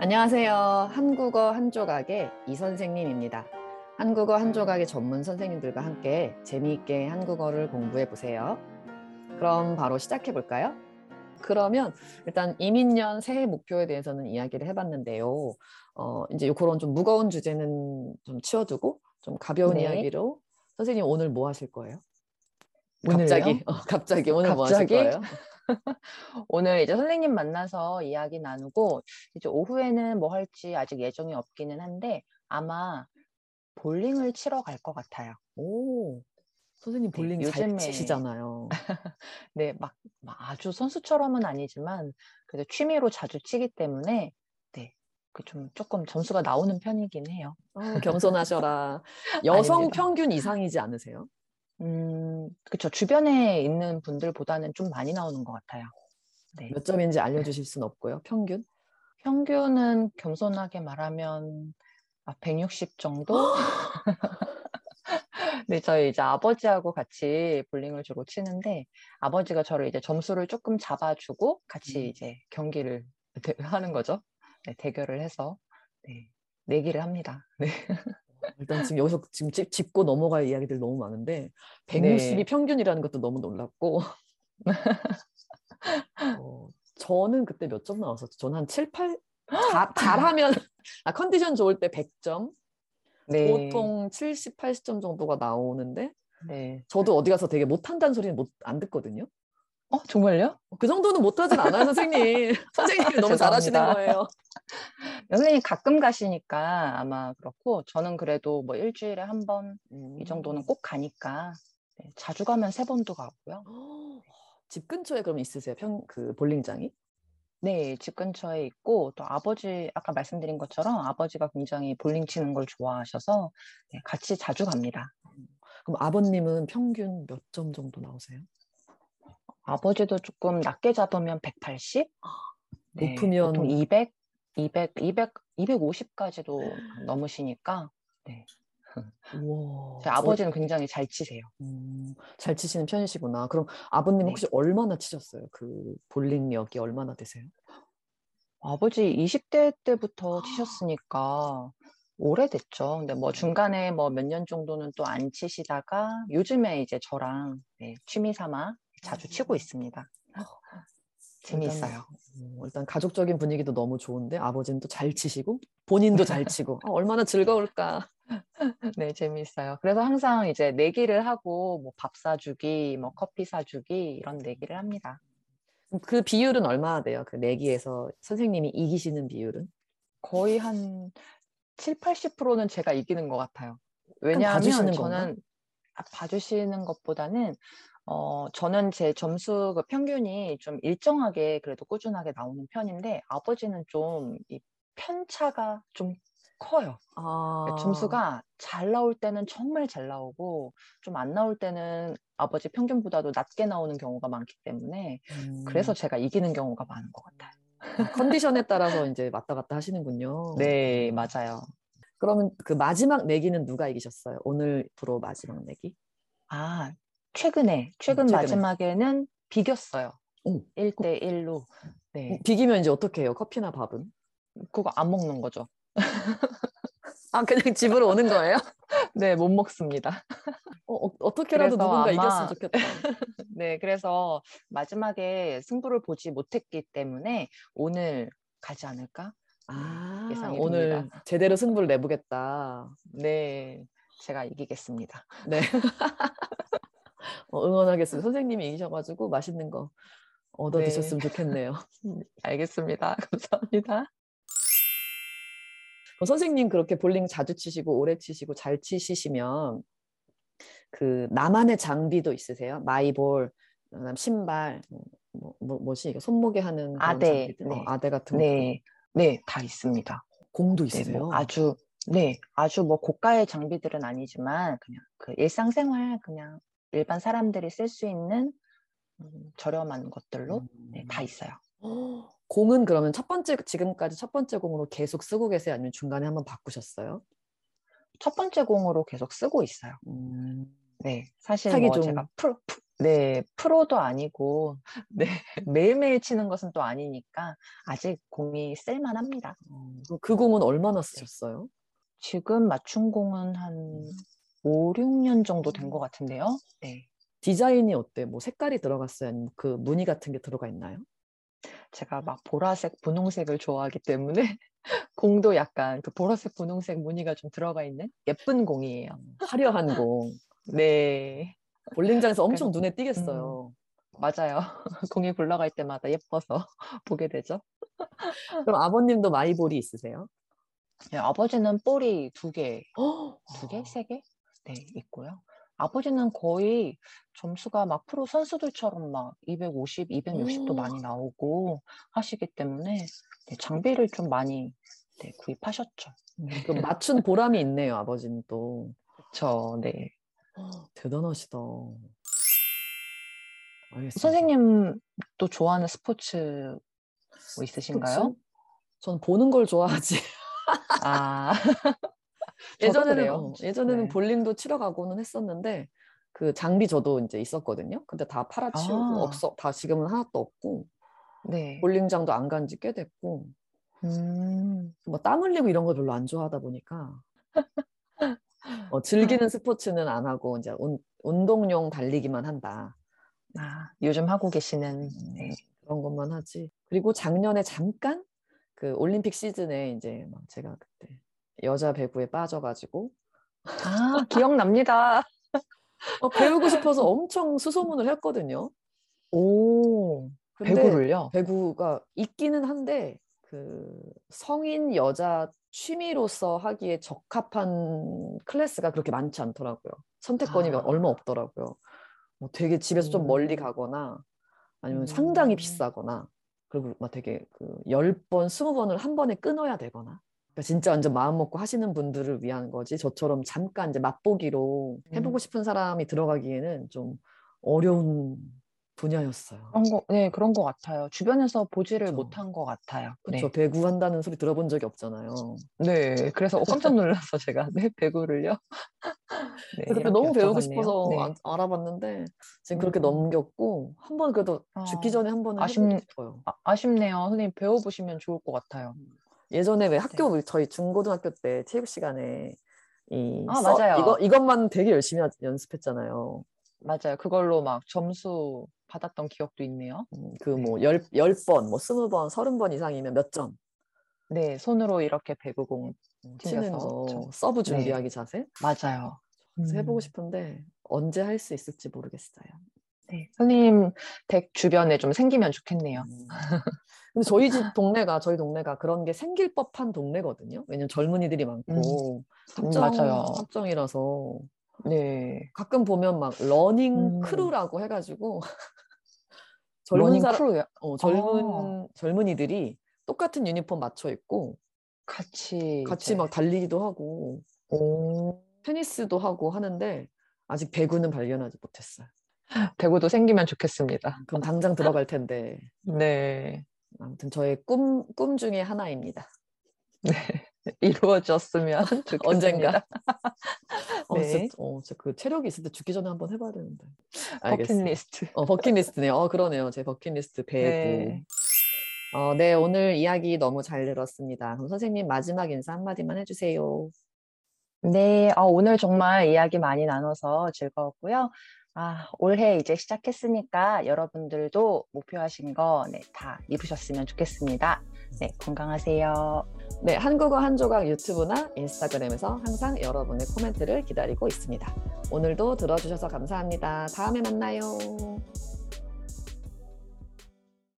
안녕하세요. 한국어 한 조각의 이 선생님입니다. 한국어 한 조각의 전문 선생님들과 함께 재미있게 한국어를 공부해 보세요. 그럼 바로 시작해 볼까요? 그러면 일단 이민년 새해 목표에 대해서는 이야기를 해봤는데요. 어, 이제 그런 좀 무거운 주제는 좀 치워두고 좀 가벼운 네. 이야기로 선생님 오늘 뭐 하실 거예요? 오늘요? 갑자기 어, 갑자기 오늘 뭐 하실 갑자기? 거예요? 오늘 이제 선생님 만나서 이야기 나누고 이제 오후에는 뭐 할지 아직 예정이 없기는 한데 아마 볼링을 치러 갈 것 같아요. 오, 선생님 네, 볼링 잘 요즘에- 치시잖아요. 네, 막, 막 아주 선수처럼은 아니지만 그래도 취미로 자주 치기 때문에 네, 그 좀 조금 점수가 나오는 편이긴 해요. 아, 겸손하셔라. 여성 아닙니다. 평균 이상이지 않으세요? 음, 그쵸. 주변에 있는 분들보다는 좀 많이 나오는 것 같아요. 네. 몇 점인지 알려주실 순 없고요. 평균? 평균은 겸손하게 말하면 160 정도? 네, 저희 이제 아버지하고 같이 볼링을 주로 치는데 아버지가 저를 이제 점수를 조금 잡아주고 같이 음. 이제 경기를 대- 하는 거죠. 네, 대결을 해서 네, 내기를 합니다. 네. 일단 지금 여기서 지금 짚, 짚고 넘어갈 이야기들 너무 많은데 160이 네. 평균이라는 것도 너무 놀랍고 어, 저는 그때 몇 점 나왔었죠? 저는 한 7, 8 자, 잘하면 아, 컨디션 좋을 때 100점 네. 보통 70, 80점 정도가 나오는데 네. 저도 어디 가서 되게 못한다는 소리는 못, 안 듣거든요. 어, 정말요? 그 정도는 못하진 않아요, 선생님. 선생님이 너무 잘하시는. 거예요. 선생님 가끔 가시니까 아마 그렇고 저는 그래도 뭐 일주일에 한 번이 음. 정도는 꼭 가니까 네, 자주 가면 세 번도 가고요. 집 근처에 그럼 있으세요? 평, 그 볼링장이? 네, 집 근처에 있고 또 아버지 아까 말씀드린 것처럼 아버지가 굉장히 볼링 치는 걸 좋아하셔서 네, 같이 자주 갑니다. 그럼 아버님은 평균 몇 점 정도 나오세요? 아버지도 조금 낮게 잡으면 180, 네, 높으면- 보통 200, 200, 200, 250까지도 넘으시니까 우와. 제 아버지는 굉장히 잘 치세요. 음, 잘 치시는 편이시구나. 그럼 아버님 네. 혹시 얼마나 치셨어요? 그 볼링력이 얼마나 되세요? 아버지 20대 때부터 치셨으니까 오래됐죠. 근데 뭐 중간에 뭐 몇 년 정도는 또 안 치시다가 요즘에 이제 저랑 네, 취미 삼아 자주 치고 있습니다. 재미있어요. 어, 일단 가족적인 분위기도 너무 좋은데 아버지는 또 잘 치시고 본인도 잘 치고 아, 얼마나 즐거울까. 네, 재미있어요. 그래서 항상 이제 내기를 하고 뭐 밥 사주기, 뭐 커피 사주기 이런 내기를 합니다. 그 비율은 얼마나 돼요? 그 내기에서 선생님이 이기시는 비율은? 거의 한 7, 80%는 제가 이기는 것 같아요. 왜냐하면 봐주시는 건가? 저는 아, 봐주시는 것보다는 어, 저는 제 점수 그 평균이 좀 일정하게 그래도 꾸준하게 나오는 편인데 아버지는 좀 이 편차가 좀 커요. 아, 그러니까 점수가 잘 나올 때는 정말 잘 나오고 좀 안 나올 때는 아버지 평균보다도 낮게 나오는 경우가 많기 때문에 음, 그래서 제가 이기는 경우가 많은 것 같아요. 아, 컨디션에 따라서 이제 왔다 갔다 하시는군요. 네, 맞아요. 그러면 그 마지막 내기는 누가 이기셨어요? 오늘 프로 마지막 내기? 아, 최근에, 최근 최근에. 마지막에는 비겼어요. 오, 1대 1로. 네. 비기면 이제 어떻게 해요? 커피나 밥은? 그거 안 먹는 거죠. 아 그냥 집으로 오는 거예요? 네, 못 먹습니다. 어, 어, 떻게라도 누군가 아마- 이겼으면 좋겠다. 네, 그래서 마지막에 승부를 보지 못했기 때문에 오늘 가지 않을까? 아, 예상이 오늘 됩니다. 제대로 승부를 내보겠다. 네, 제가 이기겠습니다. 네. 어, 응원하겠습니다. 선생님이 이기셔가지고 맛있는 거 얻어 네. 드셨으면 좋겠네요. 알겠습니다. 감사합니다. 그럼 선생님 그렇게 볼링 자주 치시고 오래 치시고 잘 치시면 그 나만의 장비도 있으세요? 마이볼, 그다음 신발, 뭐, 뭐, 뭐 뭐지 이게 손목에 하는 아대, 장비들? 어, 네. 아대 같은 거 네, 네, 다 있습니다. 공도 네, 있으세요? 뭐 아주, 네, 아주 뭐 고가의 장비들은 아니지만 그냥 그 일상생활 그냥 일반 사람들이 쓸 수 있는 음, 저렴한 것들로 네, 다 있어요. 어, 공은 그러면 첫 번째 지금까지 첫 번째 공으로 계속 쓰고 계세요? 아니면 중간에 한번 바꾸셨어요? 첫 번째 공으로 계속 쓰고 있어요. 음, 네, 사실 뭐 좀- 제가 프로, 프- 네, 프로도 아니고, 네, 매일매일 치는 것은 또 아니니까, 아직 공이 쓸만합니다. 어, 그럼 그 공은 얼마나 쓰셨어요? 지금 맞춘 공은 한 5, 6년 정도 된 것 같은데요. 네. 디자인이 어때? 뭐 색깔이 들어갔어요? 아니면 그 무늬 같은 게 들어가 있나요? 제가 막 보라색, 분홍색을 좋아하기 때문에 공도 약간 그 보라색, 분홍색 무늬가 좀 들어가 있는 예쁜 공이에요. 화려한 공. 네, 볼링장에서 엄청 그- 눈에 띄겠어요. 맞아요. 공이 굴러갈 때마다 예뻐서 보게 되죠. 그럼 아버님도 마이볼이 있으세요? 네, 아버지는 볼이 두 개, 어, 두 개, 세 개? 네, 있고요. 아버지는 거의 점수가 막 프로 선수들처럼 막 250, 260도 오. 많이 나오고 하시기 때문에 네, 장비를 좀 많이 네, 구입하셨죠. 그럼 맞춘 보람이 있네요, 아버지는 또. 그렇죠. 네. 대단하시다. 알겠습니다. 선생님 또 좋아하는 스포츠 뭐 있으신가요? 스포츠? 저는 보는 걸 좋아하지. 아, 예전에는. 어, 예전에는 네. 볼링도 치러 가고는 했었는데 그 장비 저도 이제 있었거든요. 근데 다 팔아치우고 아. 없어. 다 지금은 하나도 없고 네. 볼링장도 안 간 지 꽤 됐고 음, 뭐땀 흘리고 이런 걸 별로 안 좋아하다 보니까 어, 즐기는 스포츠는 안 하고 이제 운, 운동용 달리기만 한다. 아, 요즘 하고 계시는 네. 그런 것만 하지. 그리고 작년에 잠깐 그 올림픽 시즌에 이제 막 제가 그때 여자 배구에 빠져가지고 아, 기억납니다. 어, 배우고 싶어서 엄청 수소문을 했거든요. 오, 배구를요? 배구가 있기는 한데 그 성인 여자 취미로서 하기에 적합한 클래스가 그렇게 많지 않더라고요. 선택권이 아. 얼마 없더라고요. 뭐 되게 집에서 좀 멀리 음. 가거나 아니면 상당히 음. 비싸거나 그리고 막 되게 그 10번, 20번을 한 번에 끊어야 되거나 진짜 완전 마음 먹고 하시는 분들을 위한 거지 저처럼 잠깐 이제 맛보기로 해보고 음. 싶은 사람이 들어가기에는 좀 어려운 분야였어요. 그런 거, 네, 그런 것 같아요. 주변에서 보지를. 못한 것 같아요. 그렇죠. 네. 배구 한다는 소리 들어본 적이 없잖아요. 네, 그래서 어, 깜짝 놀라서 제가 네, 배구를요. 네, 이렇게 너무 배우고. 싶어서 네. 안- 알아봤는데 지금 그렇게 음. 넘겼고 한 번 그래도 아, 죽기 전에 한 번은 아쉽- 해보고 싶어요. 아, 아쉽네요. 선생님 배워보시면 좋을 것 같아요. 예전에 왜 네. 학교 저희 중고등학교 때 체육 시간에 이 아, 써- 맞아요. 이거 이것만 되게 열심히 하- 연습했잖아요. 맞아요. 그걸로 막 점수 받았던 기억도 있네요. 그뭐 열 열 번, 뭐 스무 번, 서른 번 이상이면 몇 점 네, 손으로 이렇게 배구공 치는 튕겨서 거, 저- 서브 네. 준비하기 자세 맞아요. 해보고 음. 싶은데 언제 할 수 있을지 모르겠어요. 네, 선생님 댁 주변에 좀 생기면 좋겠네요. 음. 근데 저희 집 동네가 저희 동네가 그런 게 생길 법한 동네거든요. 왜냐면 젊은이들이 많고 음, 합정 맞아요. 합정이라서 네, 가끔 보면 막 러닝 음. crew라고 해가지고 젊은 러닝 사람 crew요. 어, 젊은 젊은이들이 똑같은 유니폼 맞춰 입고 같이 같이 이제- 막 달리기도 하고 오, 테니스도 하고 하는데 아직 배구는 발견하지 못했어요. 배구도 생기면 좋겠습니다. 그럼 당장 들어갈 텐데 네, 아무튼 저의 꿈, 꿈 중에 하나입니다. 이루어졌으면 좋겠습니다. 언젠가. 어, 네. 진짜, 어, 진짜 그 체력이 있을 때 죽기 전에 한번 해봐야 되는데. 알겠습니다. 버킷리스트. 어, 버킷리스트네요. 어, 그러네요. 제 버킷리스트 배구. 네. 어, 네, 오늘 이야기 너무 잘 들었습니다. 그럼 선생님 마지막 인사 한마디만 해주세요. 네, 어, 오늘 정말 이야기 많이 나눠서 즐거웠고요. 아, 올해 이제 시작했으니까 여러분들도 목표하신 거, 네, 다 이루셨으면 좋겠습니다. 네, 건강하세요. 네, 한국어 한 조각 유튜브나 인스타그램에서 항상 여러분의 코멘트를 기다리고 있습니다. 오늘도 들어주셔서 감사합니다. 다음에 만나요.